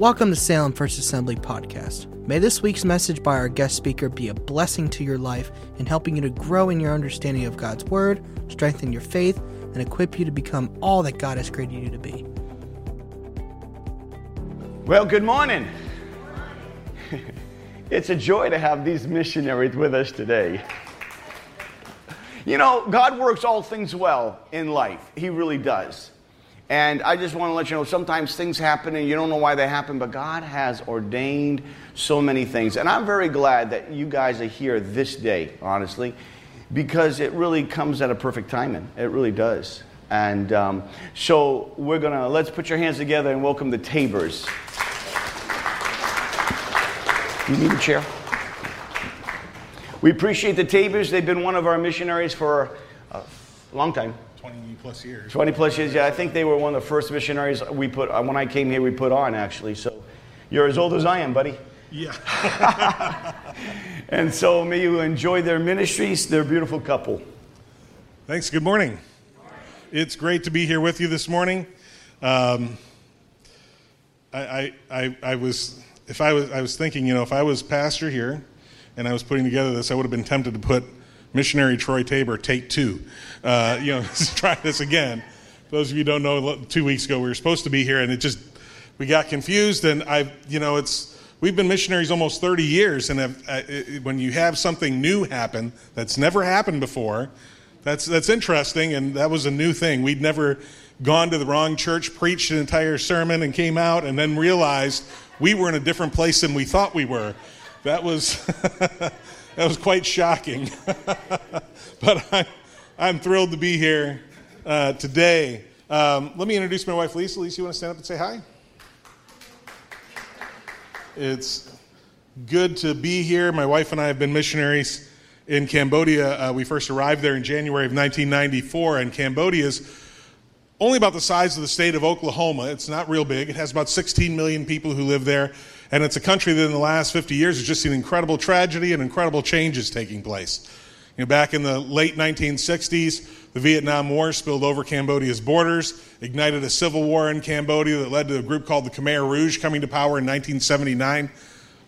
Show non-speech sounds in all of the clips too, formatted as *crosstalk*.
Welcome to Salem First Assembly Podcast. May this week's message by our guest speaker be a blessing to your life in helping you to grow in your understanding of God's Word, strengthen your faith, and equip you to become all that God has created you to be. Well, good morning. *laughs* it's a joy to have these missionaries with us today. You know, God works all things well in life, He really does. And I just want to let you know sometimes things happen and you don't know why they happen, but God has ordained so many things. And I'm very glad that you guys are here this day, honestly, because it really comes at a perfect timing. It really does. And um, so we're going to, let's put your hands together and welcome the Tabors. You need a chair? We appreciate the Tabors. They've been one of our missionaries for a long time. 20 plus years. 20 plus years, yeah. I think they were one of the first missionaries we put, uh, when I came here, we put on actually. So you're as old as I am, buddy. Yeah. *laughs* and so may you enjoy their ministries. They're a beautiful couple. Thanks. Good morning. It's great to be here with you this morning. Um, I, I, I, I was, if I was, I was thinking, you know, if I was pastor here and I was putting together this, I would have been tempted to put missionary Troy Tabor, take two. Uh, you know, *laughs* let's try this again. For those of you don't know, two weeks ago we were supposed to be here, and it just we got confused. And I, you know, it's we've been missionaries almost 30 years, and uh, when you have something new happen that's never happened before, that's that's interesting, and that was a new thing. We'd never gone to the wrong church, preached an entire sermon, and came out, and then realized we were in a different place than we thought we were. That was. *laughs* that was quite shocking. *laughs* but I'm, I'm thrilled to be here uh, today. Um, let me introduce my wife, Lisa. Lisa, you want to stand up and say hi? It's good to be here. My wife and I have been missionaries in Cambodia. Uh, we first arrived there in January of 1994, and Cambodia is only about the size of the state of Oklahoma. It's not real big. It has about 16 million people who live there. And it's a country that in the last 50 years has just seen incredible tragedy and incredible changes taking place. You know, back in the late 1960s, the Vietnam War spilled over Cambodia's borders, ignited a civil war in Cambodia that led to a group called the Khmer Rouge coming to power in 1979,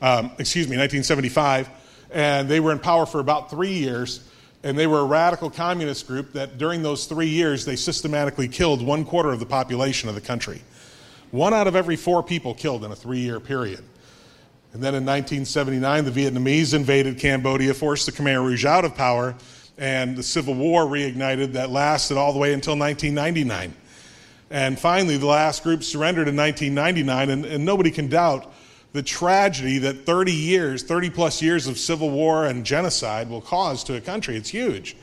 um, excuse me, 1975. And they were in power for about three years. And they were a radical communist group that during those three years, they systematically killed one quarter of the population of the country. One out of every four people killed in a three year period. And then in 1979, the Vietnamese invaded Cambodia, forced the Khmer Rouge out of power, and the civil war reignited that lasted all the way until 1999. And finally, the last group surrendered in 1999, and, and nobody can doubt the tragedy that 30 years, 30 plus years of civil war and genocide will cause to a country. It's huge.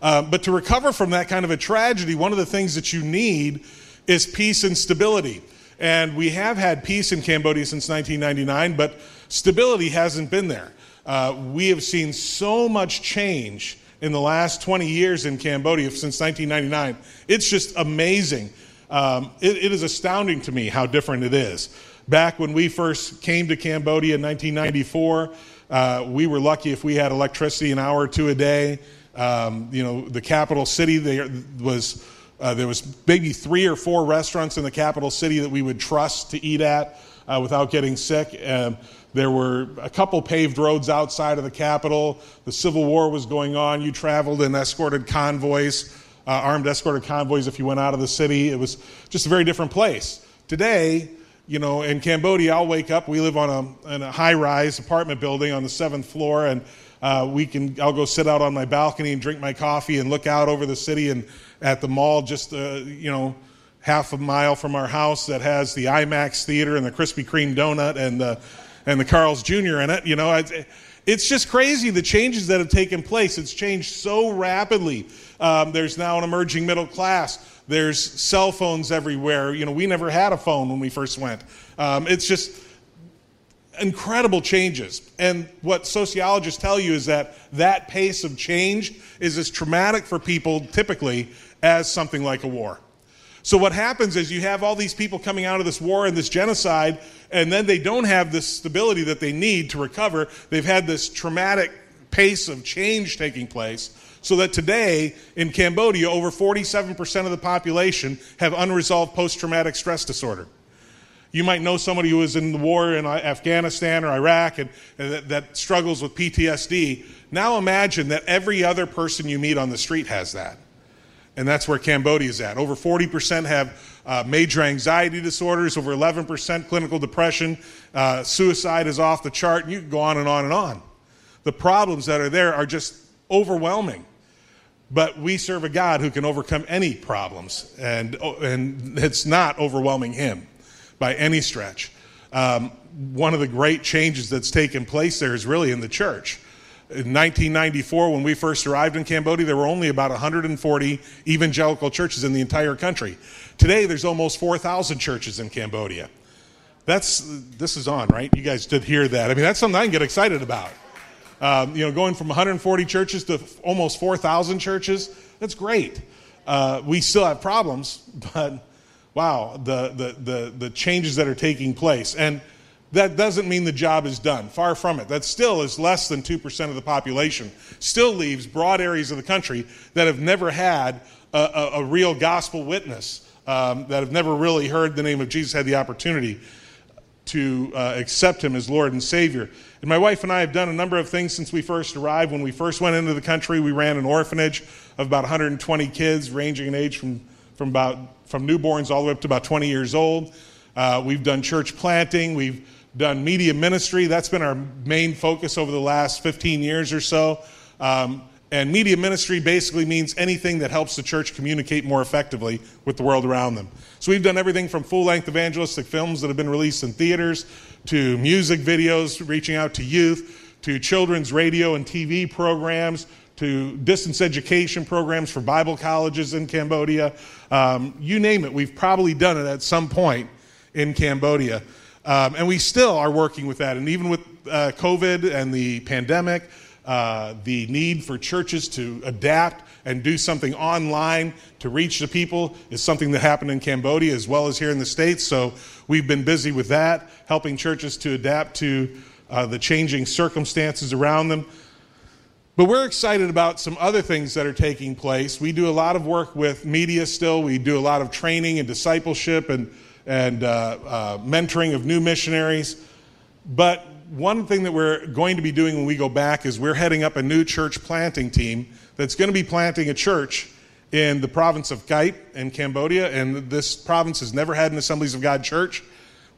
Uh, but to recover from that kind of a tragedy, one of the things that you need is peace and stability. And we have had peace in Cambodia since 1999, but stability hasn't been there. Uh, we have seen so much change in the last 20 years in Cambodia since 1999. It's just amazing. Um, it, it is astounding to me how different it is. Back when we first came to Cambodia in 1994, uh, we were lucky if we had electricity an hour or two a day. Um, you know, the capital city there was uh, there was maybe three or four restaurants in the capital city that we would trust to eat at uh, without getting sick. Um, there were a couple paved roads outside of the capital. The Civil War was going on. You traveled in escorted convoys, uh, armed escorted convoys if you went out of the city. It was just a very different place. Today, you know, in Cambodia, I'll wake up. We live on a, a high rise apartment building on the seventh floor, and uh, we can, I'll go sit out on my balcony and drink my coffee and look out over the city and at the mall just, uh, you know, half a mile from our house that has the IMAX theater and the Krispy Kreme donut and the, and the Carl's Jr. in it. You know, it's, just crazy the changes that have taken place. It's changed so rapidly. Um, there's now an emerging middle class. There's cell phones everywhere. You know, we never had a phone when we first went. Um, it's just incredible changes. And what sociologists tell you is that that pace of change is as traumatic for people typically as something like a war. So, what happens is you have all these people coming out of this war and this genocide, and then they don't have the stability that they need to recover. They've had this traumatic pace of change taking place, so that today in Cambodia, over 47% of the population have unresolved post traumatic stress disorder. You might know somebody who was in the war in Afghanistan or Iraq and, and that, that struggles with PTSD. Now imagine that every other person you meet on the street has that. And that's where Cambodia is at. Over 40% have uh, major anxiety disorders, over 11% clinical depression, uh, suicide is off the chart, and you can go on and on and on. The problems that are there are just overwhelming. But we serve a God who can overcome any problems, and, and it's not overwhelming Him by any stretch. Um, one of the great changes that's taken place there is really in the church. In 1994, when we first arrived in Cambodia, there were only about 140 evangelical churches in the entire country. Today, there's almost 4,000 churches in Cambodia. That's, this is on, right? You guys did hear that. I mean, that's something I can get excited about. Um, you know, going from 140 churches to almost 4,000 churches, that's great. Uh, we still have problems, *laughs* but wow, the, the, the, the changes that are taking place. And that doesn't mean the job is done. Far from it. That still is less than 2% of the population. Still leaves broad areas of the country that have never had a, a, a real gospel witness, um, that have never really heard the name of Jesus, had the opportunity to uh, accept him as Lord and Savior. And my wife and I have done a number of things since we first arrived. When we first went into the country, we ran an orphanage of about 120 kids, ranging in age from, from, about, from newborns all the way up to about 20 years old. Uh, we've done church planting. We've done media ministry. That's been our main focus over the last 15 years or so. Um, and media ministry basically means anything that helps the church communicate more effectively with the world around them. So we've done everything from full length evangelistic films that have been released in theaters to music videos reaching out to youth to children's radio and TV programs to distance education programs for Bible colleges in Cambodia. Um, you name it, we've probably done it at some point in Cambodia. Um, and we still are working with that. And even with uh, COVID and the pandemic, uh, the need for churches to adapt and do something online to reach the people is something that happened in Cambodia as well as here in the States. So we've been busy with that, helping churches to adapt to uh, the changing circumstances around them. But we're excited about some other things that are taking place. We do a lot of work with media still, we do a lot of training and discipleship and, and uh, uh mentoring of new missionaries. But one thing that we're going to be doing when we go back is we're heading up a new church planting team that's going to be planting a church in the province of Kep in Cambodia. And this province has never had an Assemblies of God church.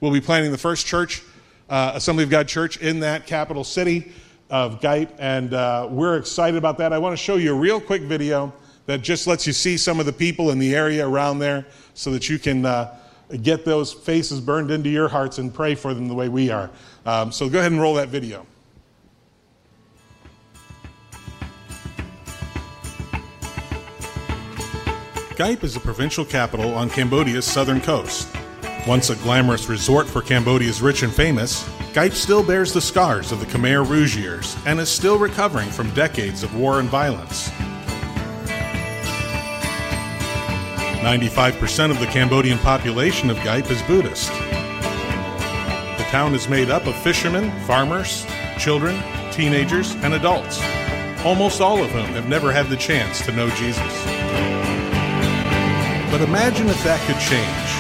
We'll be planting the first church, uh, Assembly of God church, in that capital city of Kep. And uh, we're excited about that. I want to show you a real quick video that just lets you see some of the people in the area around there so that you can. Uh, get those faces burned into your hearts and pray for them the way we are. Um, so go ahead and roll that video. Kep is a provincial capital on Cambodia's southern coast. Once a glamorous resort for Cambodia's rich and famous, Kep still bears the scars of the Khmer Rouge years and is still recovering from decades of war and violence. 95% of the Cambodian population of Kep is Buddhist. The town is made up of fishermen, farmers, children, teenagers, and adults, almost all of whom have never had the chance to know Jesus. But imagine if that could change.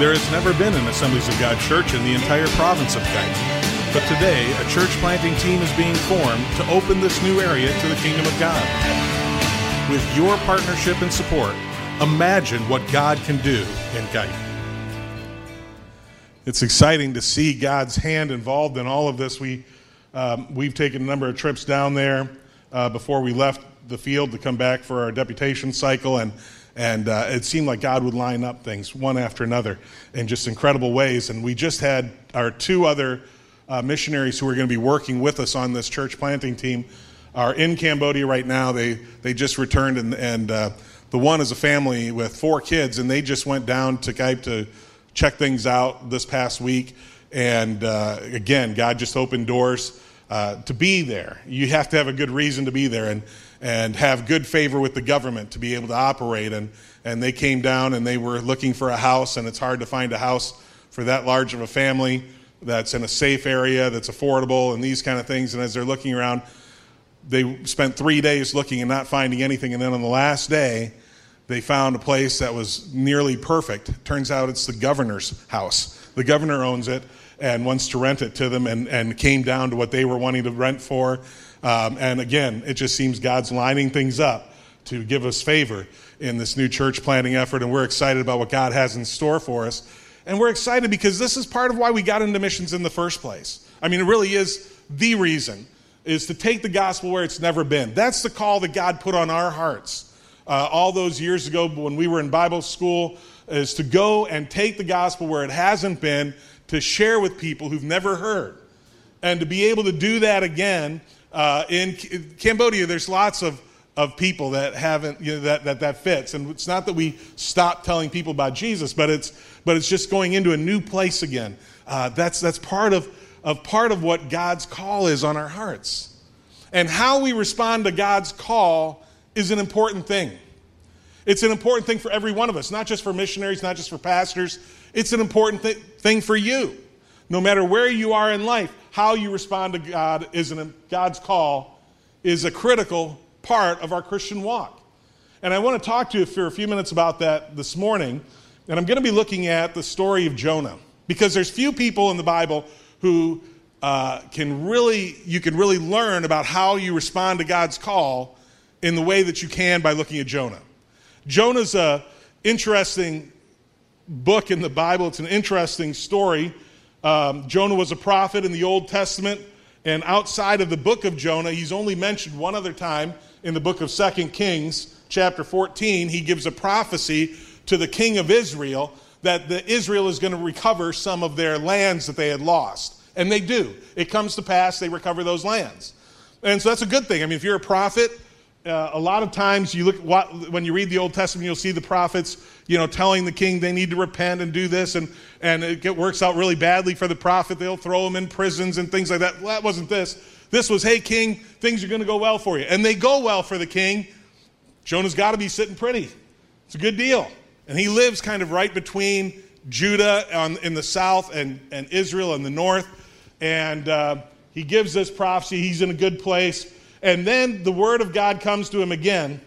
There has never been an Assemblies of God church in the entire province of Kep. But today, a church planting team is being formed to open this new area to the kingdom of God. With your partnership and support, imagine what God can do in Kep. It's exciting to see God's hand involved in all of this. We, um, we've taken a number of trips down there uh, before we left the field to come back for our deputation cycle, and, and uh, it seemed like God would line up things one after another in just incredible ways. And we just had our two other uh, missionaries who are going to be working with us on this church planting team are in Cambodia right now. They, they just returned, and, and uh, the one is a family with four kids, and they just went down to Kep to check things out this past week. And uh, again, God just opened doors uh, to be there. You have to have a good reason to be there and, and have good favor with the government to be able to operate. And, and they came down and they were looking for a house, and it's hard to find a house for that large of a family that's in a safe area, that's affordable, and these kind of things. And as they're looking around, they spent three days looking and not finding anything. And then on the last day, they found a place that was nearly perfect. Turns out it's the governor's house. The governor owns it and wants to rent it to them and, and came down to what they were wanting to rent for. Um, and again, it just seems God's lining things up to give us favor in this new church planting effort. And we're excited about what God has in store for us. And we're excited because this is part of why we got into missions in the first place. I mean, it really is the reason is to take the gospel where it's never been. That's the call that God put on our hearts uh, all those years ago when we were in Bible school is to go and take the gospel where it hasn't been, to share with people who've never heard. And to be able to do that again uh, in Cambodia, there's lots of, of people that haven't, you know, that, that, that fits. And it's not that we stop telling people about Jesus, but it's, but it's just going into a new place again. Uh, that's, that's part of, of part of what God's call is on our hearts. And how we respond to God's call is an important thing. It's an important thing for every one of us, not just for missionaries, not just for pastors. It's an important th- thing for you. No matter where you are in life, how you respond to God is an, God's call is a critical part of our Christian walk. And I want to talk to you for a few minutes about that this morning. And I'm going to be looking at the story of Jonah because there's few people in the Bible who uh, can really you can really learn about how you respond to God's call in the way that you can by looking at Jonah. Jonah's a interesting book in the Bible. It's an interesting story. Um, Jonah was a prophet in the Old Testament, and outside of the book of Jonah, he's only mentioned one other time in the book of Second Kings, chapter 14. He gives a prophecy to the king of Israel that the, Israel is going to recover some of their lands that they had lost. And they do. It comes to pass, they recover those lands. And so that's a good thing. I mean, if you're a prophet, uh, a lot of times you look what, when you read the Old Testament, you'll see the prophets, you know, telling the king they need to repent and do this, and and it works out really badly for the prophet. They'll throw him in prisons and things like that. Well, that wasn't this. This was, hey, king, things are going to go well for you, and they go well for the king. Jonah's got to be sitting pretty. It's a good deal, and he lives kind of right between Judah on, in the south and and Israel in the north, and uh, he gives this prophecy. He's in a good place. And then the word of God comes to him again.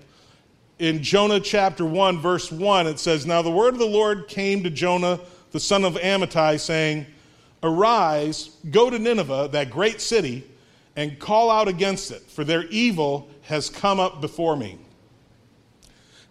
In Jonah chapter 1, verse 1, it says, Now the word of the Lord came to Jonah, the son of Amittai, saying, Arise, go to Nineveh, that great city, and call out against it, for their evil has come up before me.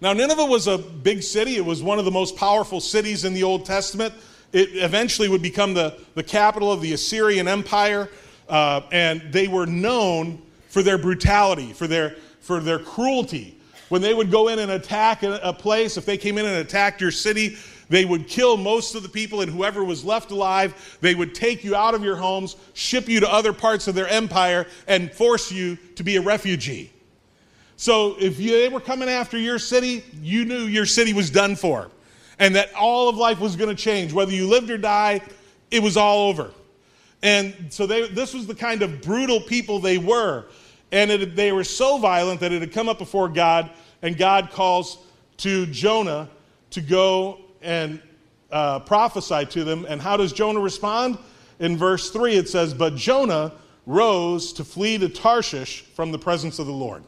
Now, Nineveh was a big city. It was one of the most powerful cities in the Old Testament. It eventually would become the, the capital of the Assyrian Empire, uh, and they were known for their brutality, for their, for their cruelty. When they would go in and attack a place, if they came in and attacked your city, they would kill most of the people, and whoever was left alive, they would take you out of your homes, ship you to other parts of their empire, and force you to be a refugee. So if you, they were coming after your city, you knew your city was done for, and that all of life was going to change. Whether you lived or died, it was all over. And so they, this was the kind of brutal people they were. And it, they were so violent that it had come up before God, and God calls to Jonah to go and uh, prophesy to them. And how does Jonah respond? In verse 3, it says, But Jonah rose to flee to Tarshish from the presence of the Lord.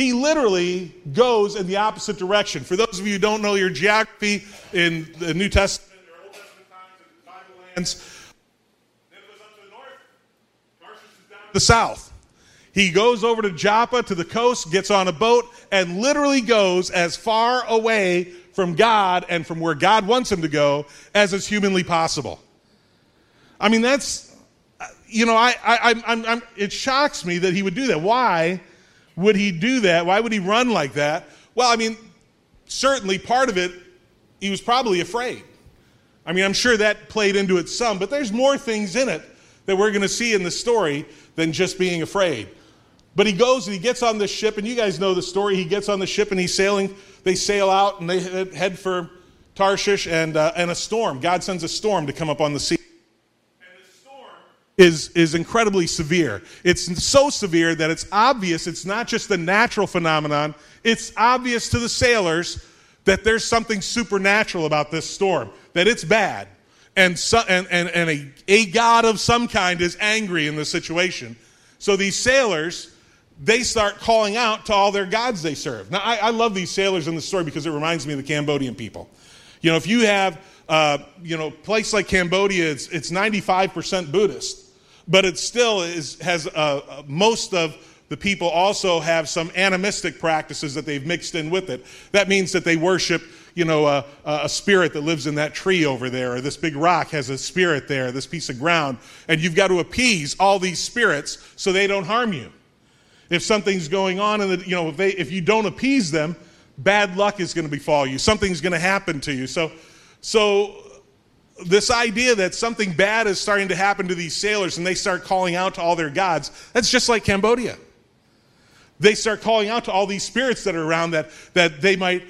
He literally goes in the opposite direction. For those of you who don't know your geography in the New Testament or Old Testament times and Bible lands, Nineveh's up to the north, Tarshish is down the south. He goes over to Joppa to the coast, gets on a boat, and literally goes as far away from God and from where God wants him to go as is humanly possible. I mean, that's, you know, I, I, I'm, I'm, it shocks me that he would do that. Why would he do that? Why would he run like that? Well, I mean, certainly part of it, he was probably afraid. I mean, I'm sure that played into it some, but there's more things in it that we're going to see in the story than just being afraid. But he goes and he gets on this ship, and you guys know the story. He gets on the ship and he's sailing. They sail out and they head for Tarshish and, uh, and a storm. God sends a storm to come up on the sea. Is, is incredibly severe. It's so severe that it's obvious it's not just a natural phenomenon, it's obvious to the sailors that there's something supernatural about this storm, that it's bad. And, so, and, and, and a, a God of some kind is angry in the situation. So these sailors they start calling out to all their gods they serve. Now, I, I love these sailors in the story because it reminds me of the Cambodian people. You know, if you have, uh, you know, a place like Cambodia, it's, it's 95% Buddhist, but it still is, has uh, uh, most of the people also have some animistic practices that they've mixed in with it. That means that they worship, you know, a, a spirit that lives in that tree over there, or this big rock has a spirit there, this piece of ground, and you've got to appease all these spirits so they don't harm you. If something's going on and you know if, they, if you don't appease them bad luck is going to befall you. Something's going to happen to you. So so this idea that something bad is starting to happen to these sailors and they start calling out to all their gods that's just like cambodia. They start calling out to all these spirits that are around that that they might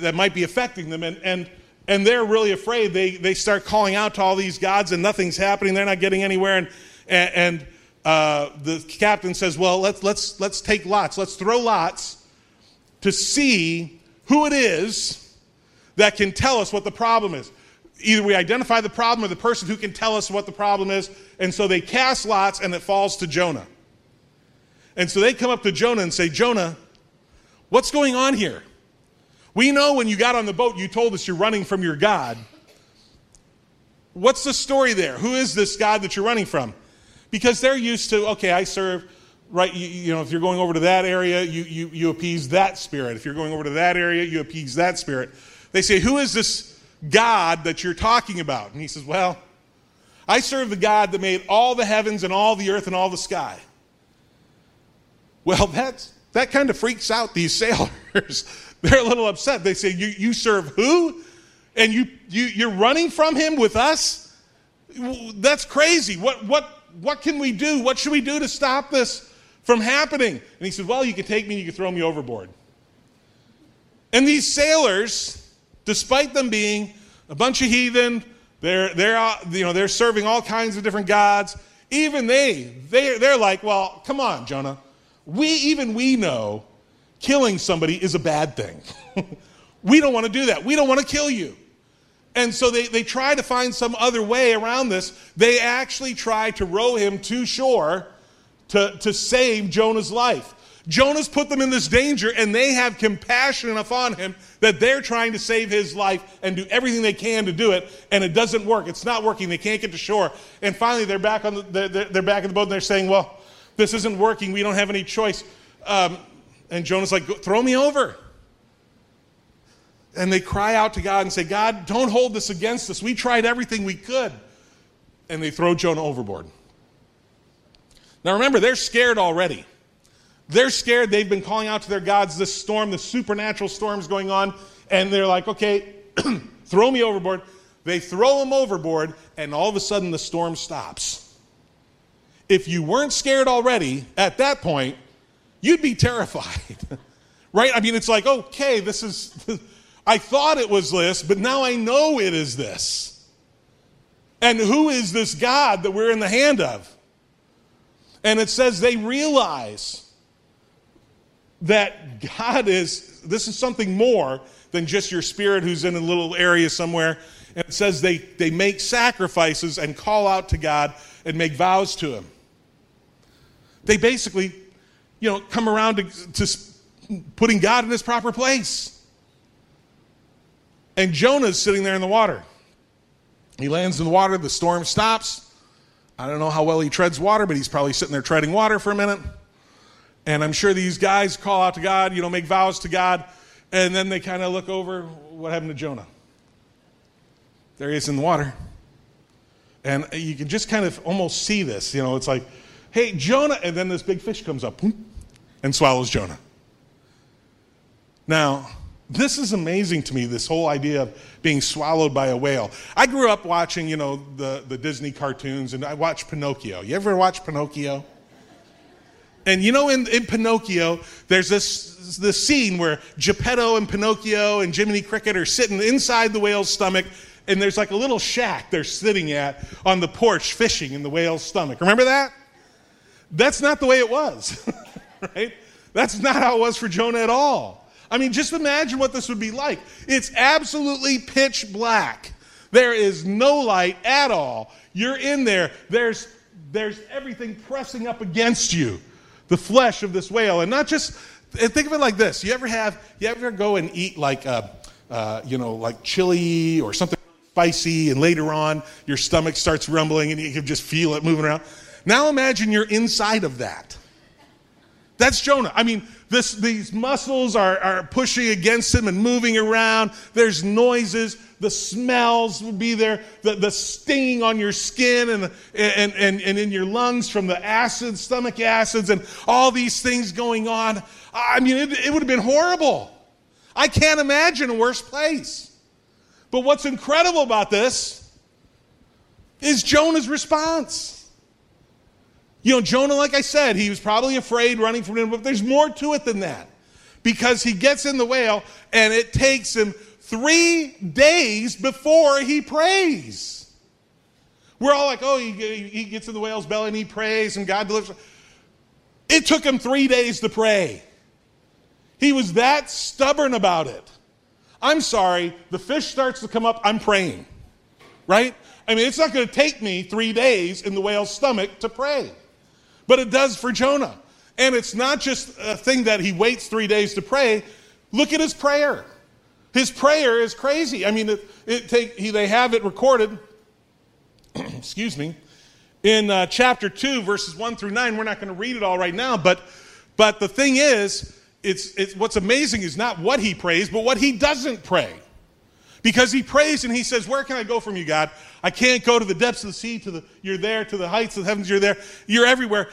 that might be affecting them. And and and they're really afraid. They they start calling out to all these gods and nothing's happening. They're not getting anywhere. And and, and uh, the captain says, Well, let's, let's, let's take lots. Let's throw lots to see who it is that can tell us what the problem is. Either we identify the problem or the person who can tell us what the problem is. And so they cast lots and it falls to Jonah. And so they come up to Jonah and say, Jonah, what's going on here? We know when you got on the boat, you told us you're running from your God. What's the story there? Who is this God that you're running from? because they're used to, okay, I serve, right? You, you, know, if you're going over to that area, you, you, you appease that spirit. If you're going over to that area, you appease that spirit. They say, Who is this God that you're talking about? And he says, Well, I serve the God that made all the heavens and all the earth and all the sky. Well, that's, that kind of freaks out these *laughs* sailors. They're a little upset. They say, You, you serve who? And you, you, you're running from him with us? That's crazy. What, what, what can we do? What should we do to stop this from happening? And he said, Well, you can take me and you can throw me overboard. And these sailors, despite them being a bunch of heathen, they're, they're, you know, they're serving all kinds of different gods. Even they, they're, they're like, well, come on, Jonah. We, even we know killing somebody is a bad thing. *laughs* we don't want to do that. We don't want to kill you. And so they, they try to find some other way around this. They actually try to row him to shore to, to save Jonah's life. Jonah's put them in this danger, and they have compassion enough on him that they're trying to save his life and do everything they can to do it, and it doesn't work. It's not working. They can't get to shore. And finally, they're back on the, they're, back in the boat, and they're saying, "Well, this isn't working. We don't have any choice." Um, and Jonah's like, "Throw me over." and they cry out to God and say, God, don't hold this against us. We tried everything we could. And they throw Jonah overboard. Now remember, they're scared already. They're scared. They've been calling out to their gods. This storm, this supernatural storm's going on. And they're like, okay, *clears throat* throw me overboard. They throw him overboard, and all of a sudden the storm stops. If you weren't scared already at that point, you'd be terrified. *laughs* right? I mean, it's like, okay, this is. *laughs* I thought it was this, but now I know it is this. And who is this God that we're in the hand of? And it says they realize that God is, this is something more than just your spirit who's in a little area somewhere. And it says they, they make sacrifices and call out to God and make vows to Him. They basically, you know, come around to, to putting God in His proper place. And Jonah's sitting there in the water. He lands in the water, the storm stops. I don't know how well he treads water, but he's probably sitting there treading water for a minute. And I'm sure these guys call out to God, you know, make vows to God, and then they kind of look over what happened to Jonah. There he is in the water. And you can just kind of almost see this. You know, it's like, hey, Jonah, and then this big fish comes up and swallows Jonah. Now, this is amazing to me, this whole idea of being swallowed by a whale. I grew up watching, you know, the, the Disney cartoons, and I watched Pinocchio. You ever watch Pinocchio? And you know, in, in Pinocchio, there's this, this scene where Geppetto and Pinocchio and Jiminy Cricket are sitting inside the whale's stomach, and there's like a little shack they're sitting at on the porch fishing in the whale's stomach. Remember that? That's not the way it was, *laughs* right? That's not how it was for Jonah at all. I mean, just imagine what this would be like. It's absolutely pitch black. There is no light at all. You're in there. There's, there's everything pressing up against you. The flesh of this whale. And not just, think of it like this. You ever have, you ever go and eat like, a, uh, you know, like chili or something spicy, and later on your stomach starts rumbling and you can just feel it moving around? Now imagine you're inside of that. That's Jonah. I mean, this, these muscles are, are pushing against him and moving around. There's noises. The smells would be there. The, the stinging on your skin and, and, and, and in your lungs from the acids, stomach acids, and all these things going on. I mean, it, it would have been horrible. I can't imagine a worse place. But what's incredible about this is Jonah's response. You know, Jonah, like I said, he was probably afraid running from him, but there's more to it than that. Because he gets in the whale and it takes him three days before he prays. We're all like, oh, he, he gets in the whale's belly and he prays and God delivers. It took him three days to pray. He was that stubborn about it. I'm sorry, the fish starts to come up, I'm praying. Right? I mean, it's not going to take me three days in the whale's stomach to pray. But it does for Jonah. And it's not just a thing that he waits three days to pray. Look at his prayer. His prayer is crazy. I mean, it, it take, he, they have it recorded, *clears throat* excuse me, in uh, chapter 2, verses 1 through 9. We're not going to read it all right now, but, but the thing is, it's, it's, what's amazing is not what he prays, but what he doesn't pray. Because he prays and he says, Where can I go from you, God? I can't go to the depths of the sea, to the you're there, to the heights of the heavens, you're there. You're everywhere.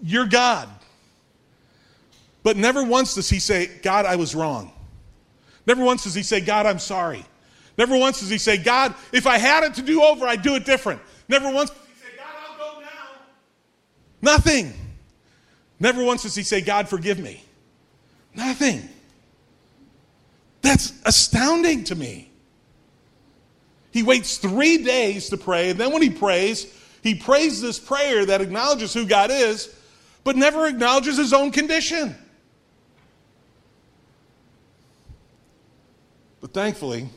You're God. But never once does he say, God, I was wrong. Never once does he say, God, I'm sorry. Never once does he say, God, if I had it to do over, I'd do it different. Never once does he say, God, I'll go now. Nothing. Never once does he say, God, forgive me. Nothing. That's astounding to me. He waits three days to pray, and then when he prays, he prays this prayer that acknowledges who God is, but never acknowledges his own condition. But thankfully,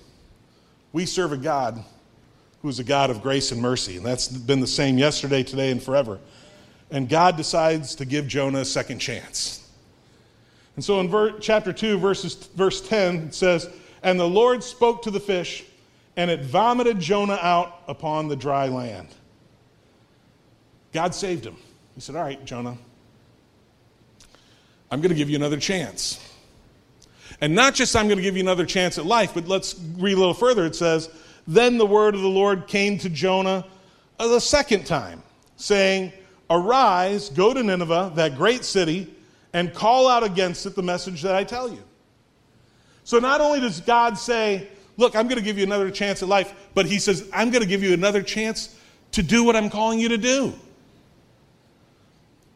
we serve a God who is a God of grace and mercy, and that's been the same yesterday, today, and forever. And God decides to give Jonah a second chance. And so in ver- chapter 2, verses, verse 10, it says, And the Lord spoke to the fish, and it vomited Jonah out upon the dry land. God saved him. He said, All right, Jonah, I'm going to give you another chance. And not just I'm going to give you another chance at life, but let's read a little further. It says, Then the word of the Lord came to Jonah the second time, saying, Arise, go to Nineveh, that great city and call out against it the message that I tell you. So not only does God say, Look, I'm going to give you another chance at life, but He says, I'm going to give you another chance to do what I'm calling you to do.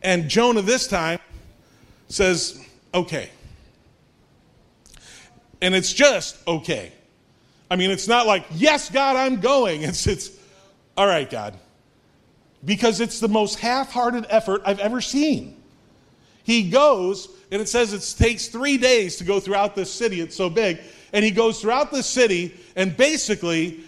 And Jonah this time says, Okay. And it's just okay. I mean, it's not like, Yes, God, I'm going. *laughs* It's, it's all right, God. Because it's the most half hearted effort I've ever seen. He goes, and it says it takes three days to go throughout this city. It's so big. And he goes throughout the city and basically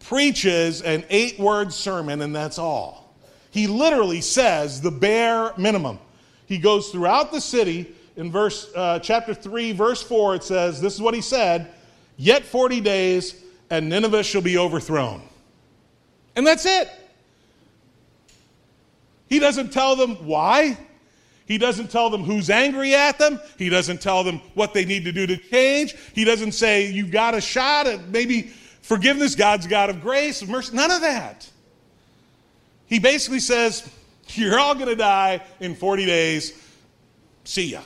preaches an eight word sermon, and that's all. He literally says the bare minimum. He goes throughout the city. In verse uh, chapter 3, verse 4, it says, This is what he said Yet 40 days, and Nineveh shall be overthrown. And that's it. He doesn't tell them why. He doesn't tell them who's angry at them. He doesn't tell them what they need to do to change. He doesn't say, You've got a shot at maybe forgiveness. God's God of grace, of mercy. None of that. He basically says, You're all going to die in 40 days. See ya.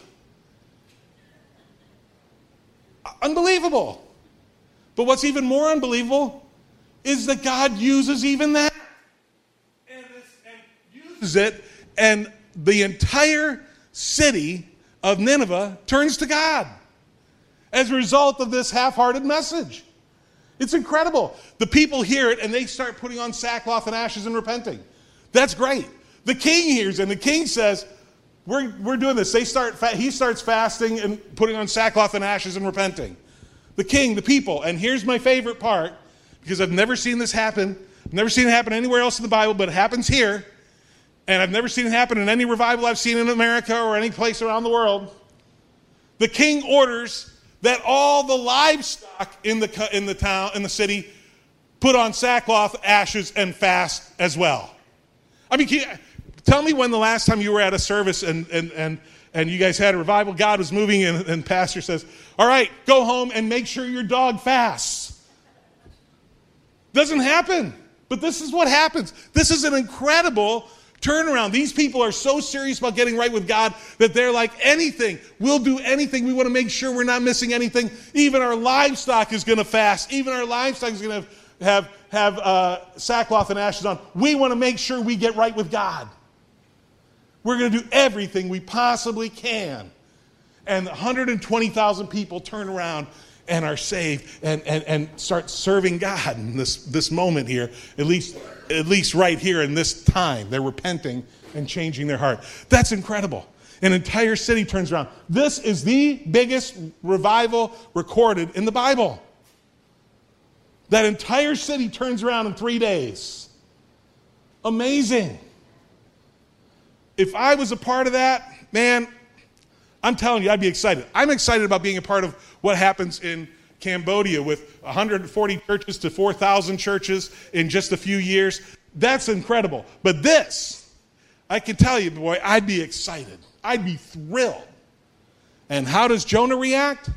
Unbelievable. But what's even more unbelievable is that God uses even that and, uses it and the entire city of Nineveh turns to God as a result of this half hearted message. It's incredible. The people hear it and they start putting on sackcloth and ashes and repenting. That's great. The king hears and the king says, we're, we're doing this. They start, he starts fasting and putting on sackcloth and ashes and repenting. The king, the people. And here's my favorite part because I've never seen this happen. I've never seen it happen anywhere else in the Bible, but it happens here. and I've never seen it happen in any revival I've seen in America or any place around the world. The king orders that all the livestock in the, in the town, in the city, put on sackcloth, ashes, and fast as well. I mean, tell me when the last time you were at a service and, and, and, and you guys had a revival, God was moving, and, and pastor says, All right, go home and make sure your dog fasts. Doesn't happen. But this is what happens. This is an incredible turnaround. These people are so serious about getting right with God that they're like, anything, we'll do anything. We want to make sure we're not missing anything. Even our livestock is going to fast. Even our livestock is going to have, have uh, sackcloth and ashes on. We want to make sure we get right with God. We're going to do everything we possibly can. And 120,000 people turn around and are saved and, and, and start serving God in this, this moment here, at least at least right here in this time. They're repenting and changing their heart. That's incredible. An entire city turns around. This is the biggest revival recorded in the Bible. That entire city turns around in three days. Amazing. If I was a part of that, man, I'm telling you, I'd be excited. I'm excited about being a part of what happens in Cambodia with 140 churches to 4,000 churches in just a few years. That's incredible. But this, I can tell you, boy, I'd be excited. I'd be thrilled. And how does Jonah react?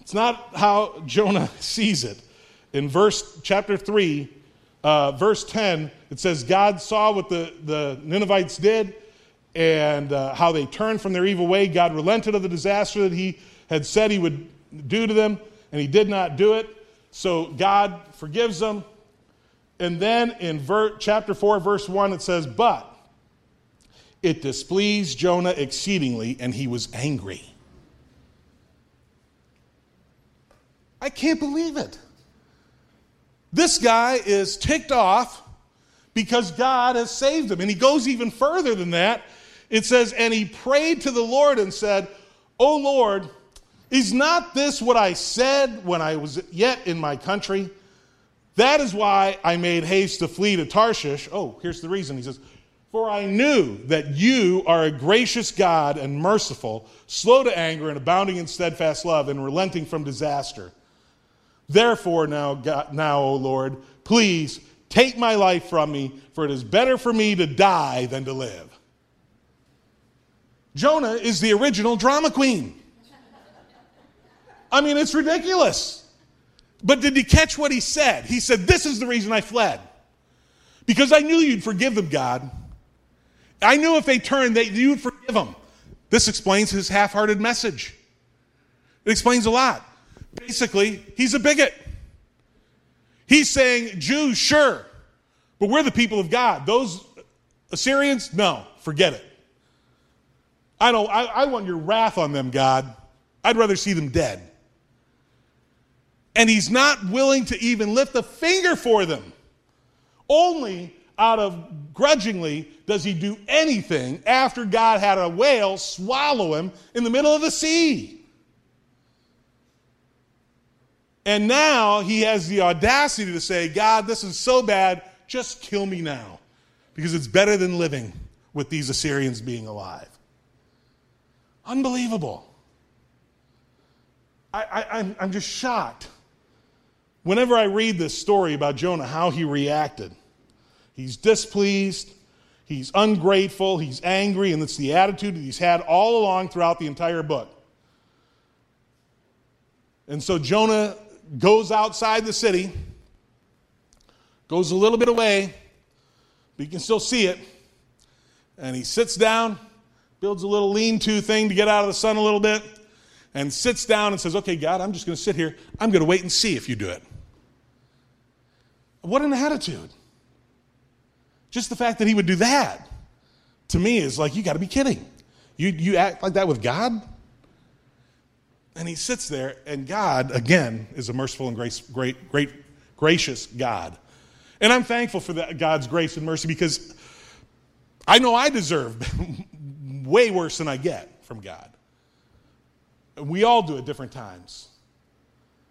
It's not how Jonah *laughs* sees it. In verse chapter 3, uh, verse 10, it says, God saw what the, the Ninevites did and uh, how they turned from their evil way. God relented of the disaster that he had said he would do to them, and he did not do it. So God forgives them. And then in ver- chapter 4, verse 1, it says, But it displeased Jonah exceedingly, and he was angry. I can't believe it. This guy is ticked off because God has saved him. And he goes even further than that. It says, And he prayed to the Lord and said, O Lord, is not this what I said when I was yet in my country? That is why I made haste to flee to Tarshish. Oh, here's the reason. He says, For I knew that you are a gracious God and merciful, slow to anger and abounding in steadfast love and relenting from disaster. Therefore, now, God, now, O Lord, please take my life from me, for it is better for me to die than to live. Jonah is the original drama queen. I mean, it's ridiculous. But did he catch what he said? He said, This is the reason I fled. Because I knew you'd forgive them, God. I knew if they turned, that you'd forgive them. This explains his half hearted message. It explains a lot. Basically, he's a bigot. He's saying, Jews, sure, but we're the people of God. Those Assyrians, no, forget it. I don't, I, I want your wrath on them, God. I'd rather see them dead and he's not willing to even lift a finger for them. Only out of grudgingly does he do anything after God had a whale swallow him in the middle of the sea. And now he has the audacity to say, God, this is so bad, just kill me now, because it's better than living with these Assyrians being alive. Unbelievable. I, am just shocked Whenever I read this story about Jonah, how he reacted, he's displeased, he's ungrateful, he's angry, and it's the attitude that he's had all along throughout the entire book. And so Jonah goes outside the city, goes a little bit away, but you can still see it, and he sits down, builds a little lean to thing to get out of the sun a little bit, and sits down and says, Okay, God, I'm just going to sit here. I'm going to wait and see if you do it. What an attitude. Just the fact that he would do that to me is like, you got to be kidding. You, you act like that with God? And he sits there, and God, again, is a merciful and grace, great, great, gracious God. And I'm thankful for that, God's grace and mercy because I know I deserve *laughs* way worse than I get from God. We all do at different times.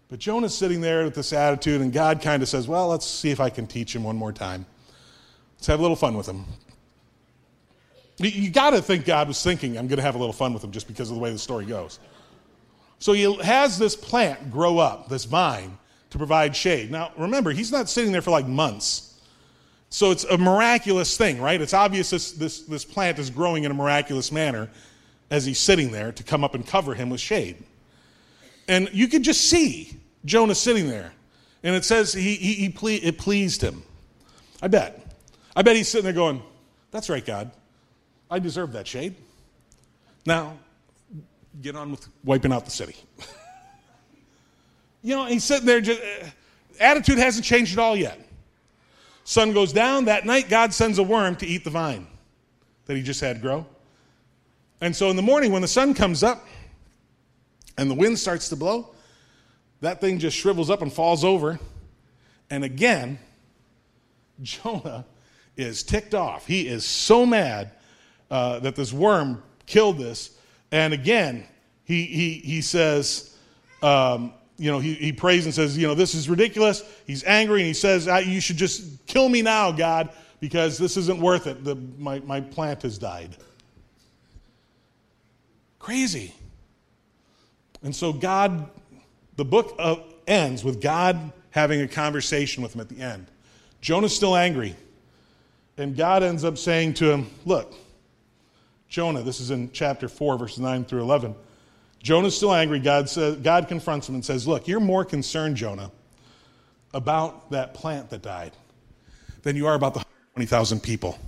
But Jonah's sitting there with this attitude, and God kind of says, Well, let's see if I can teach him one more time. Let's have a little fun with him. You, got to think God was thinking, I'm going to have a little fun with him just because of the way the story goes. So he has this plant grow up, this vine, to provide shade. Now, remember, he's not sitting there for like months. So it's a miraculous thing, right? It's obvious this, this, this plant is growing in a miraculous manner as he's sitting there to come up and cover him with shade. And you could just see Jonah sitting there. And it says he, he, he ple- it pleased him. I bet. I bet he's sitting there going, That's right, God. I deserve that shade. Now, get on with wiping out the city. *laughs* you know, he's sitting there, just, uh, attitude hasn't changed at all yet. Sun goes down. That night, God sends a worm to eat the vine that he just had grow. And so in the morning, when the sun comes up and the wind starts to blow, that thing just shrivels up and falls over. And again, *laughs* Jonah is ticked off. He is so mad uh, that this worm killed this. And again, he, he, he says, um, you know, he, he prays and says, you know, this is ridiculous. He's angry and he says, you should just kill me now, God, because this isn't worth it. The, my, my plant has died. Crazy. And so God, the book of, ends with God having a conversation with him at the end. Jonah's still angry. And God ends up saying to him, Look, Jonah, this is in chapter 4, verses 9 through 11. Jonah's still angry. God, says, God confronts him and says, Look, you're more concerned, Jonah, about that plant that died than you are about the 20,000 people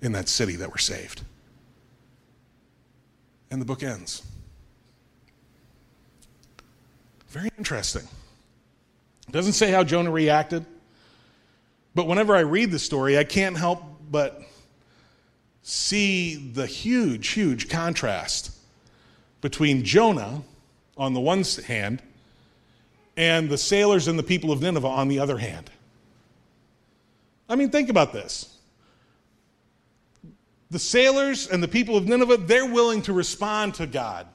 in that city that were saved. And the book ends. Very interesting. It doesn't say how Jonah reacted, but whenever I read the story, I can't help but see the huge, huge contrast between Jonah on the one hand and the sailors and the people of Nineveh on the other hand. I mean, think about this. The sailors and the people of Nineveh, they're willing to respond to God.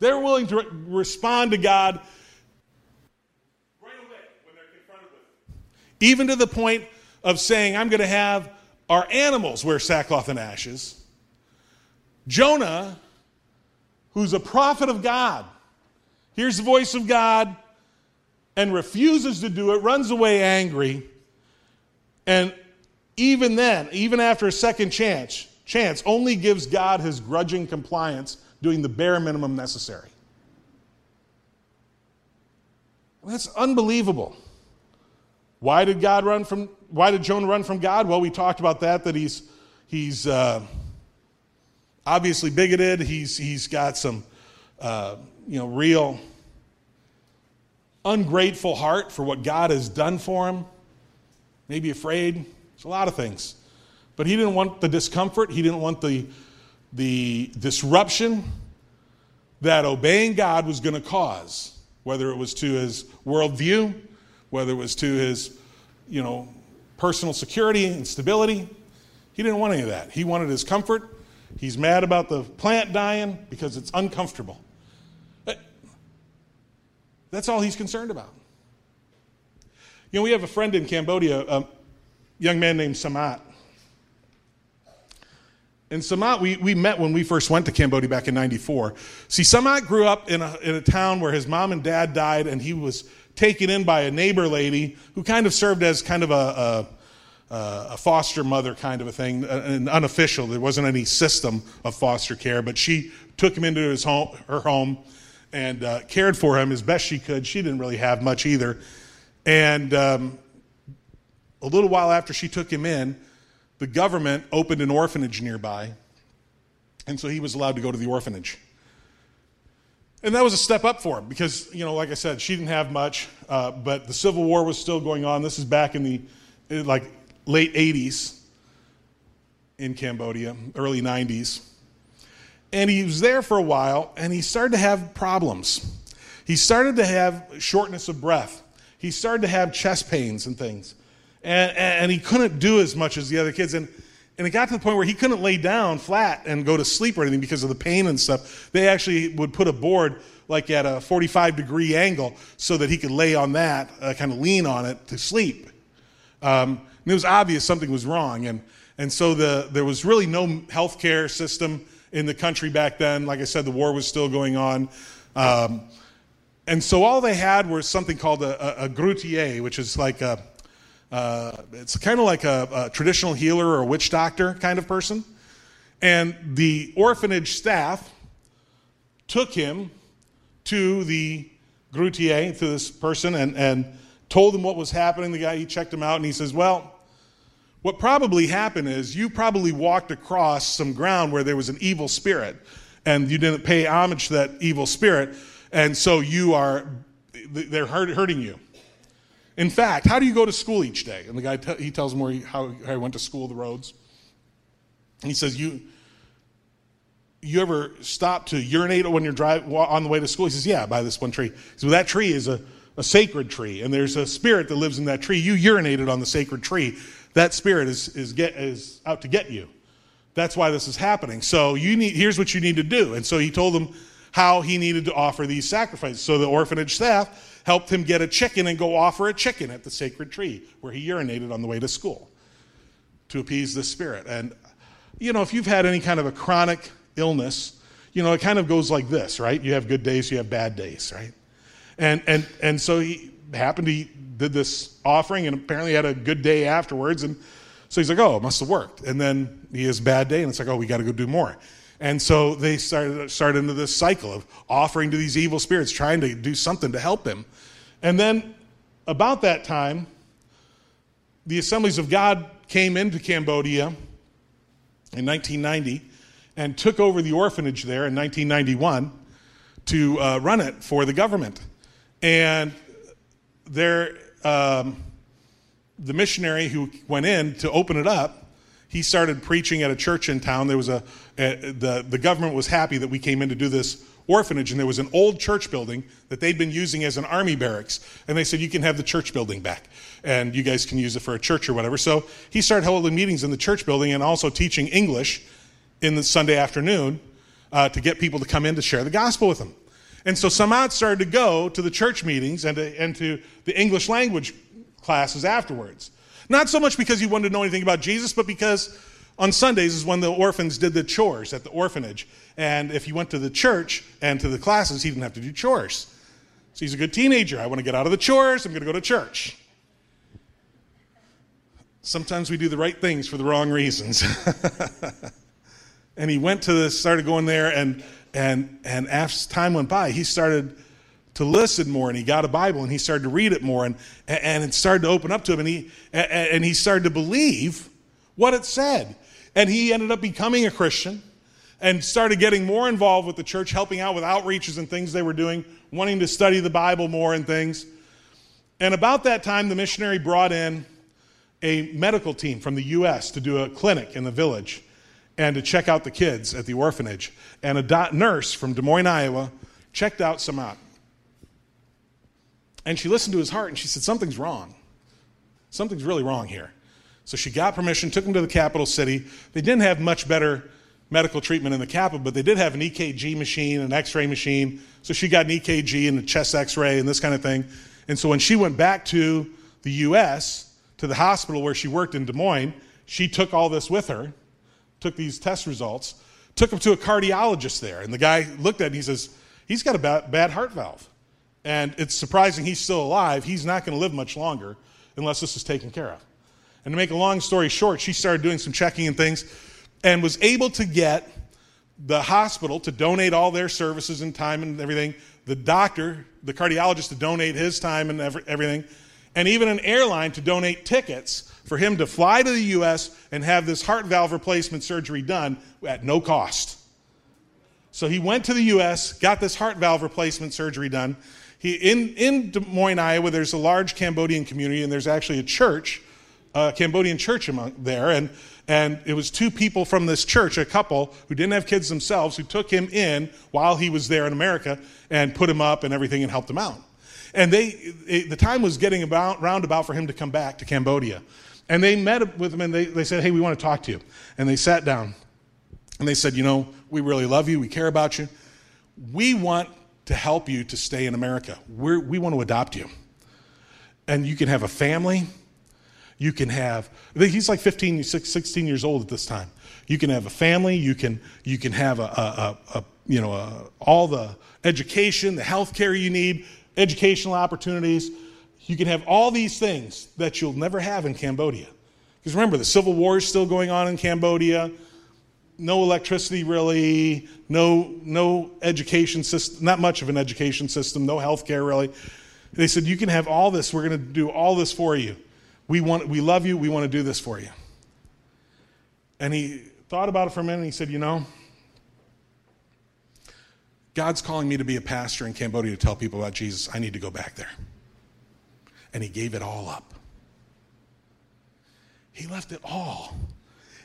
They're willing to re- respond to God right away when they're confronted with it. Even to the point of saying, I'm going to have our animals wear sackcloth and ashes. Jonah, who's a prophet of God, hears the voice of God and refuses to do it, runs away angry. And even then, even after a second chance, chance only gives God his grudging compliance, doing the bare minimum necessary. That's unbelievable. Why did God run from? Why did Jonah run from God? Well, we talked about that. That he's he's uh, obviously bigoted. He's he's got some uh, you know real ungrateful heart for what God has done for him. Maybe afraid. It's a lot of things. But he didn't want the discomfort, he didn't want the, the disruption that obeying God was going to cause, whether it was to his worldview, whether it was to his, you know, personal security and stability. He didn't want any of that. He wanted his comfort. He's mad about the plant dying because it's uncomfortable. Eh, that's all he's concerned about. You know, we have a friend in Cambodia, a young man named Samat. And Samat, we, we met when we first went to Cambodia back in 94. See, Samat grew up in a, in a town where his mom and dad died, and he was taken in by a neighbor lady who kind of served as kind of a, a, a foster mother kind of a thing, an unofficial. There wasn't any system of foster care, but she took him into his home, her home and uh, cared for him as best she could. She didn't really have much either. And um, a little while after she took him in, the government opened an orphanage nearby, and so he was allowed to go to the orphanage. And that was a step up for him because, you know, like I said, she didn't have much, uh, but the Civil War was still going on. This is back in the like late 80s in Cambodia, early 90s. And he was there for a while, and he started to have problems. He started to have shortness of breath. He started to have chest pains and things and, and he couldn't do as much as the other kids. And, and it got to the point where he couldn't lay down flat and go to sleep or anything because of the pain and stuff. They actually would put a board like at a 45 degree angle so that he could lay on that, uh, kind of lean on it to sleep. Um, and it was obvious something was wrong. And, And so the, there was really no healthcare system in the country back then. Like I said, the war was still going on. Um, and so all they had was something called a, a, a grutier, which is like a, uh, it's kind of like a, a, traditional healer or a witch doctor kind of person. And the orphanage staff took him to the grutier, to this person, and, and told him what was happening. The guy, he checked him out and he says, Well, what probably happened is you probably walked across some ground where there was an evil spirit and you didn't pay homage to that evil spirit and so you are they're hurting you in fact how do you go to school each day? And the guy he tells him where he, how, how he went to school the roads. He says you you ever stop to urinate when you're driving on the way to school? He says yeah by this one tree. So that tree is a, a sacred tree and there's a spirit that lives in that tree. You urinated on the sacred tree. That spirit is, is, get, is out to get you. That's why this is happening. So you need here's what you need to do. And so he told them how he needed to offer these sacrifices. So the orphanage staff helped him get a chicken and go offer a chicken at the sacred tree where he urinated on the way to school to appease the spirit. And, you know, if you've had any kind of a chronic illness, you know, it kind of goes like this, right? You have good days, you have bad days, right? And, and, and so he happened, he did this offering and apparently had a good day afterwards. And so he's like, oh, it must have worked. And then he has bad day and it's like, oh, we got to go do more. And so they started, started into this cycle of offering to these evil spirits, trying to do something to help him. And then about that time, the Assemblies of God came into Cambodia in 1990 and took over the orphanage there in 1991 to uh, run it for the government. And there, um, the missionary who went in to open it up he started preaching at a church in town. There was a, a, the, the government was happy that we came in to do this orphanage, and there was an old church building that they'd been using as an army barracks. And they said, You can have the church building back, and you guys can use it for a church or whatever. So he started holding meetings in the church building and also teaching English in the Sunday afternoon uh, to get people to come in to share the gospel with him. And so Samat started to go to the church meetings and to, and to the English language classes afterwards. Not so much because he wanted to know anything about Jesus, but because on Sundays is when the orphans did the chores at the orphanage. And if he went to the church and to the classes, he didn't have to do chores. So he's a good teenager. I want to get out of the chores, I'm going to go to church. Sometimes we do the right things for the wrong reasons. *laughs* and he went to this, started going there, and and and as time went by, he started to listen more and he got a bible and he started to read it more and, and it started to open up to him and he, and he started to believe what it said and he ended up becoming a christian and started getting more involved with the church helping out with outreaches and things they were doing wanting to study the bible more and things and about that time the missionary brought in a medical team from the us to do a clinic in the village and to check out the kids at the orphanage and a nurse from des moines iowa checked out Samat and she listened to his heart and she said, Something's wrong. Something's really wrong here. So she got permission, took him to the capital city. They didn't have much better medical treatment in the capital, but they did have an EKG machine, an x ray machine. So she got an EKG and a chest x ray and this kind of thing. And so when she went back to the U.S., to the hospital where she worked in Des Moines, she took all this with her, took these test results, took him to a cardiologist there. And the guy looked at it and he says, He's got a bad heart valve. And it's surprising he's still alive. He's not going to live much longer unless this is taken care of. And to make a long story short, she started doing some checking and things and was able to get the hospital to donate all their services and time and everything, the doctor, the cardiologist to donate his time and everything, and even an airline to donate tickets for him to fly to the U.S. and have this heart valve replacement surgery done at no cost. So he went to the U.S., got this heart valve replacement surgery done, he, in, in Des Moines, Iowa, there's a large Cambodian community, and there's actually a church, a Cambodian church among there. And, and it was two people from this church, a couple who didn't have kids themselves, who took him in while he was there in America and put him up and everything and helped him out. And they, it, the time was getting about, roundabout for him to come back to Cambodia. And they met with him and they, they said, Hey, we want to talk to you. And they sat down and they said, You know, we really love you. We care about you. We want to help you to stay in America. We're, we want to adopt you. And you can have a family. You can have, he's like 15, 16 years old at this time. You can have a family. You can, you can have a, a, a, a you know, a, all the education, the health care you need, educational opportunities. You can have all these things that you'll never have in Cambodia. Because remember, the civil war is still going on in Cambodia. No electricity, really. No, no education system, not much of an education system. No health care, really. They said, You can have all this. We're going to do all this for you. We, want, we love you. We want to do this for you. And he thought about it for a minute and he said, You know, God's calling me to be a pastor in Cambodia to tell people about Jesus. I need to go back there. And he gave it all up. He left it all.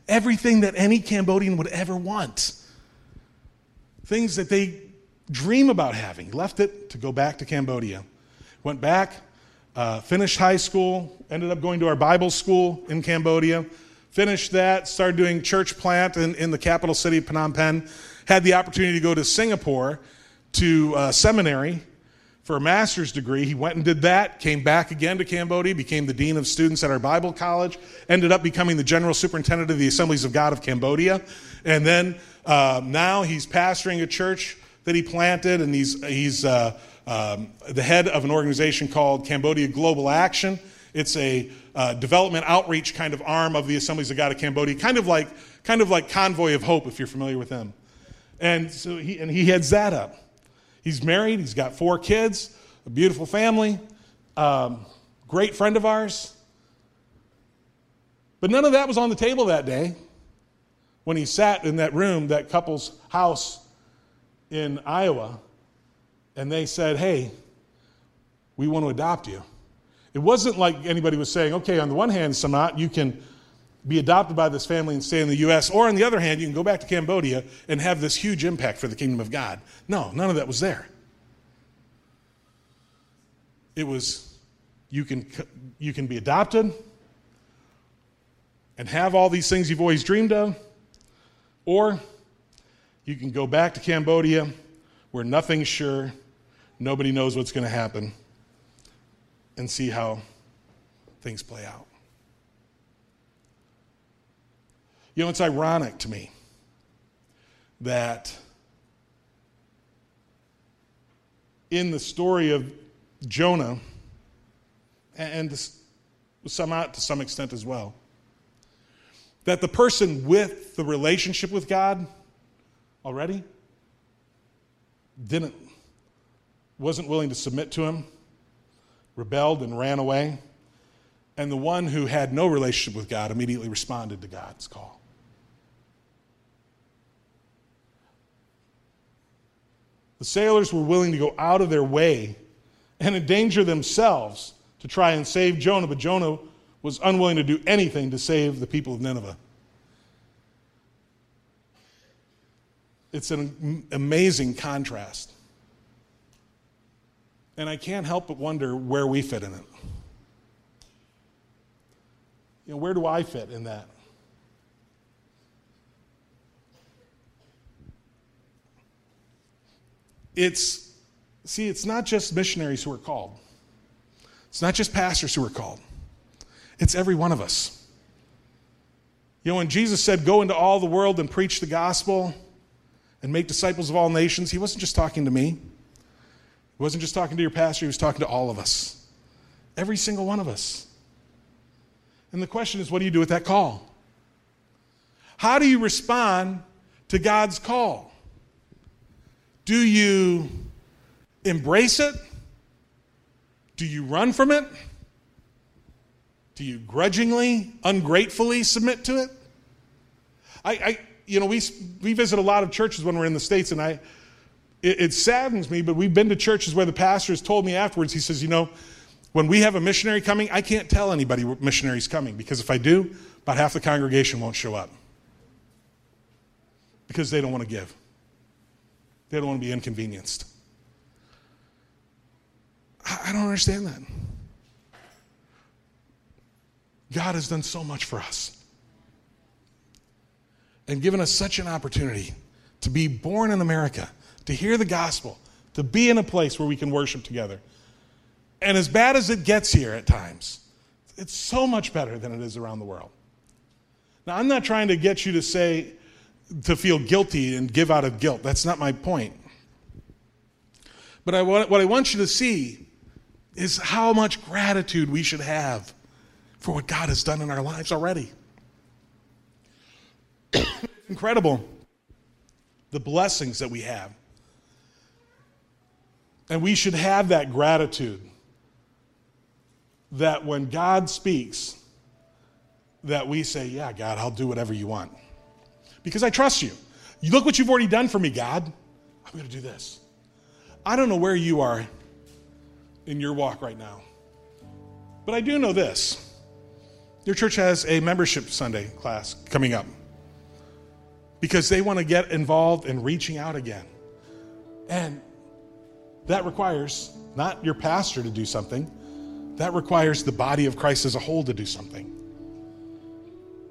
Everything that any Cambodian would ever want. Things that they dream about having. Left it to go back to Cambodia. Went back, uh, finished high school, ended up going to our Bible school in Cambodia. Finished that, started doing church plant in, in the capital city of Phnom Penh. Had the opportunity to go to Singapore to uh, seminary for a master's degree. He went and did that, came back again to Cambodia, became the dean of students at our Bible college, ended up becoming the general superintendent of the Assemblies of God of Cambodia. And then uh, now he's pastoring a church that he planted, and he's, he's uh, um, the head of an organization called Cambodia Global Action. It's a uh, development outreach kind of arm of the Assemblies of God of Cambodia, kind of like, kind of like Convoy of Hope, if you're familiar with them. And so he, and he heads that up. He's married, he's got four kids, a beautiful family, um, great friend of ours. But none of that was on the table that day when he sat in that room, that couple's house in Iowa, and they said, Hey, we want to adopt you. It wasn't like anybody was saying, Okay, on the one hand, Samat, you can be adopted by this family and stay in the U.S., or on the other hand, you can go back to Cambodia and have this huge impact for the kingdom of God. No, none of that was there. It was you can, you can be adopted and have all these things you've always dreamed of, or you can go back to Cambodia where nothing's sure, nobody knows what's going to happen, and see how things play out. You know, it's ironic to me that in the story of Jonah, and Samat to some extent as well, that the person with the relationship with God already didn't wasn't willing to submit to him, rebelled and ran away, and the one who had no relationship with God immediately responded to God's call. The sailors were willing to go out of their way and endanger themselves to try and save Jonah, but Jonah was unwilling to do anything to save the people of Nineveh. It's an amazing contrast. And I can't help but wonder where we fit in it. You know, where do I fit in that? it's, see, it's not just missionaries who are called, it's not just pastors who are called, it's every one of us. You know, when Jesus said, Go into all the world and preach the gospel and make disciples of all nations, he wasn't just talking to me. He wasn't just talking to your pastor, he was talking to all of us. Every single one of us. And the question is, what do you do with that call? How do you respond to God's call? Do you embrace it? Do you run from it? Do you grudgingly, ungratefully submit to it? I, I you know, we, we visit a lot of churches when we're in the States, and I, it, it saddens me, but we've been to churches where the pastor has told me afterwards, he says, you know, when we have a missionary coming, I can't tell anybody missionary's coming because if I do, about half the congregation won't show up because they don't want to give. They don't want to be inconvenienced. I don't understand that. God has done so much for us and given us such an opportunity to be born in America, to hear the gospel, to be in a place where we can worship together. And as bad as it gets here at times, It's so much better than it is around the world. Now, I'm not trying to get you to say, to feel guilty and give out of guilt. That's not my point. But I, what I want you to see is how much gratitude we should have for what God has done in our lives already. *coughs* Incredible the blessings that we have. And we should have that gratitude that when God speaks, that we say, Yeah, God, I'll do whatever you want. Because I trust you. You look what you've already done for me, God. I'm going to do this. I don't know where you are in your walk right now, but I do know this. Your church has a membership Sunday class coming up because they want to get involved in reaching out again. And that requires not your pastor to do something, that requires the body of Christ as a whole to do something.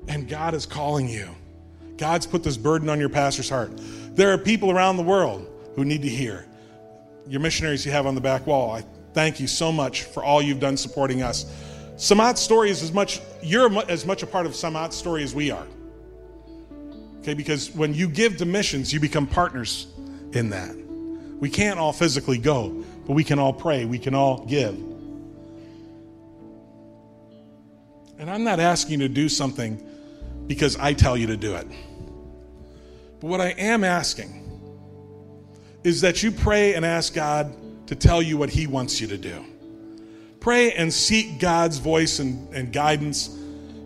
And God is calling you. God's put this burden on your pastor's heart. There are people around the world who need to hear. Your missionaries you have on the back wall, I thank you so much for all you've done supporting us. Samat's story is as much, you're as much a part of Samat's story as we are. Okay, because when you give to missions, you become partners in that. We can't all physically go, but we can all pray, we can all give. And I'm not asking you to do something because I tell you to do it. But what I am asking is that you pray and ask God to tell you what He wants you to do. Pray and seek God's voice and, and guidance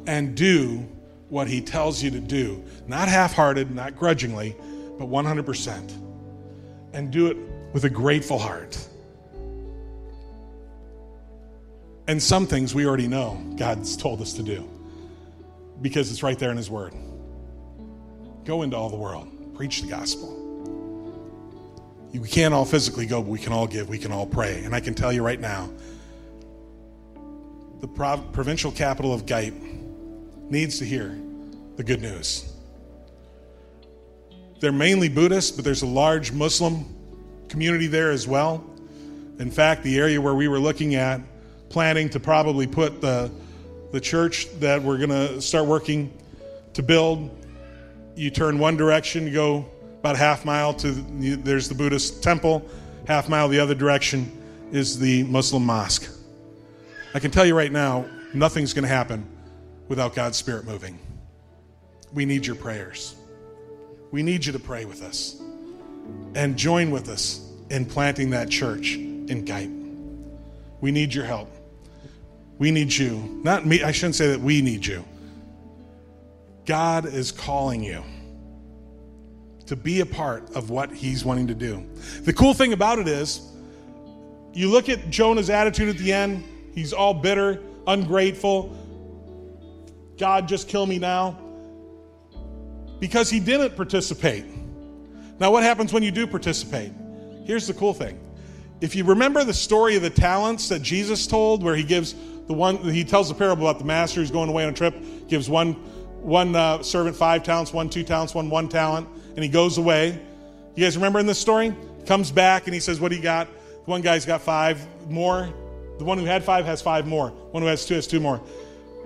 and do what He tells you to do. Not half hearted, not grudgingly, but 100%. And do it with a grateful heart. And some things we already know God's told us to do because it's right there in His Word. Go into all the world, preach the gospel. We can't all physically go, but we can all give, we can all pray. And I can tell you right now, the prov- provincial capital of Kep needs to hear the good news. They're mainly Buddhist, but there's a large Muslim community there as well. In fact, the area where we were looking at, planning to probably put the, the church that we're going to start working to build, you turn one direction, you go about a half mile to there's the Buddhist temple, half mile the other direction is the Muslim mosque. I can tell you right now, nothing's going to happen without God's Spirit moving. We need your prayers. We need you to pray with us and join with us in planting that church in Kep. We need your help. We need you. Not me, I shouldn't say that we need you. God is calling you to be a part of what he's wanting to do. The cool thing about it is, you look at Jonah's attitude at the end, he's all bitter, ungrateful. God, just kill me now. Because he didn't participate. Now, what happens when you do participate? Here's the cool thing. If you remember the story of the talents that Jesus told, where he gives the one, he tells the parable about the master who's going away on a trip, gives one, one uh, servant five talents, one two talents, one one talent and he goes away. You guys remember in this story? Comes back and he says, What do you got? The one guy's got five more. The one who had five has five more. One who has two has two more.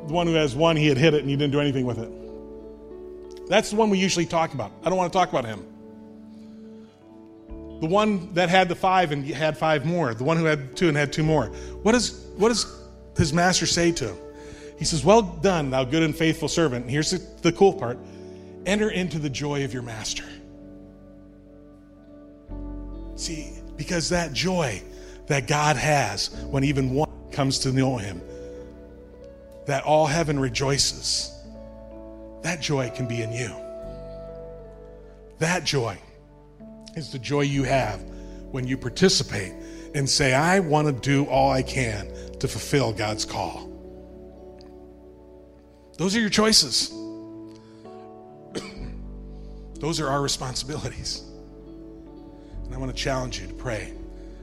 The one who has one, he had hit it and he didn't do anything with it. That's the one we usually talk about. I don't want to talk about him. The one that had the five and had five more. The one who had two and had two more. What, is, what does his master say to him? He says, Well done, thou good and faithful servant. And here's the, the cool part enter into the joy of your master. See, because that joy that God has when even one comes to know him, that all heaven rejoices, that joy can be in you. That joy is the joy you have when you participate and say, I want to do all I can to fulfill God's call. Those are your choices. *clears throat* Those are our responsibilities. And I want to challenge you to pray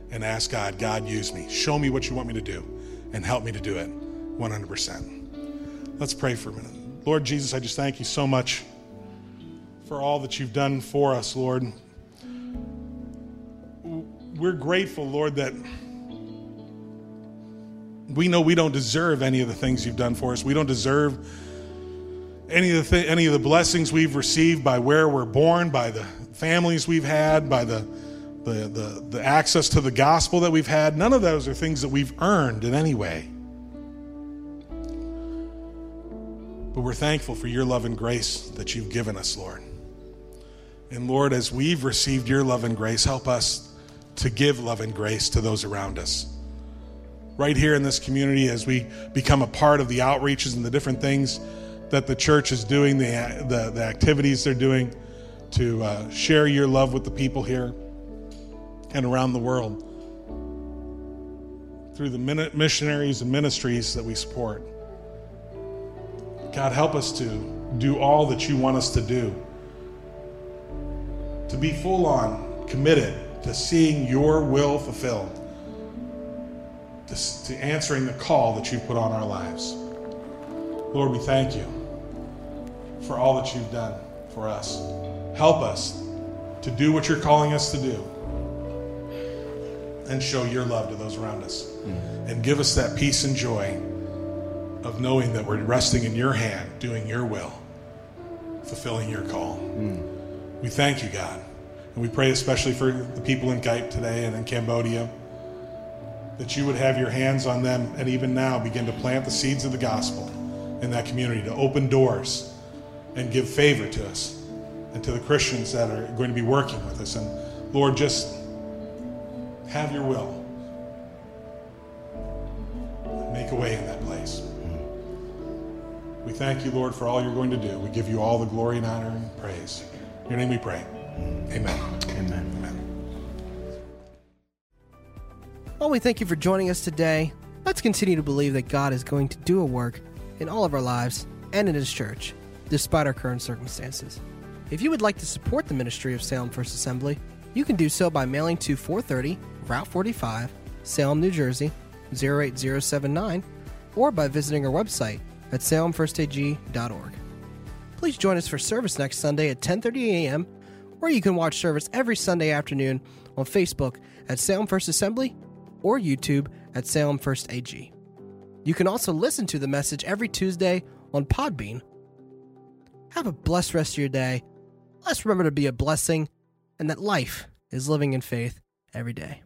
and ask God, God, use me. Show me what you want me to do and help me to do it 100%. Let's pray for a minute. Lord Jesus, I just thank you so much for all that you've done for us, Lord. We're grateful, Lord, that we know we don't deserve any of the things you've done for us. We don't deserve any of the th- any of the blessings we've received by where we're born, by the families we've had, by the, the the the access to the gospel that we've had. None of those are things that we've earned in any way. But we're thankful for your love and grace that you've given us, Lord. And Lord, as we've received your love and grace, help us to give love and grace to those around us. Right here in this community, as we become a part of the outreaches and the different things that the church is doing, the, the, the activities they're doing to uh, share your love with the people here and around the world through the missionaries and ministries that we support. God, help us to do all that you want us to do. To be full on committed to seeing your will fulfilled, to, to answering the call that you've put on our lives. Lord, we thank you for all that you've done for us. Help us to do what you're calling us to do and show your love to those around us. Mm-hmm. And give us that peace and joy of knowing that we're resting in your hand, doing your will, fulfilling your call. Mm. We thank you, God. And we pray especially for the people in Kep today and in Cambodia that you would have your hands on them and even now begin to plant the seeds of the gospel in that community, to open doors and give favor to us and to the Christians that are going to be working with us. And Lord, just have your will. Make a way in that. We thank you, Lord, for all you're going to do. We give you all the glory and honor and praise. In your name we pray. Amen. Amen. Amen. Well, we thank you for joining us today. Let's continue to believe that God is going to do a work in all of our lives and in His church, despite our current circumstances. If you would like to support the ministry of Salem First Assembly, you can do so by mailing to 430 Route 45, Salem, New Jersey 08079, or by visiting our website at salemfirstag.org. Please join us for service next Sunday at 10:30 a.m., or you can watch service every Sunday afternoon on Facebook at Salem First Assembly or YouTube at Salem First AG. You can also listen to the message every Tuesday on Podbean. Have a blessed rest of your day. Let's remember to be a blessing and that life is living in faith every day.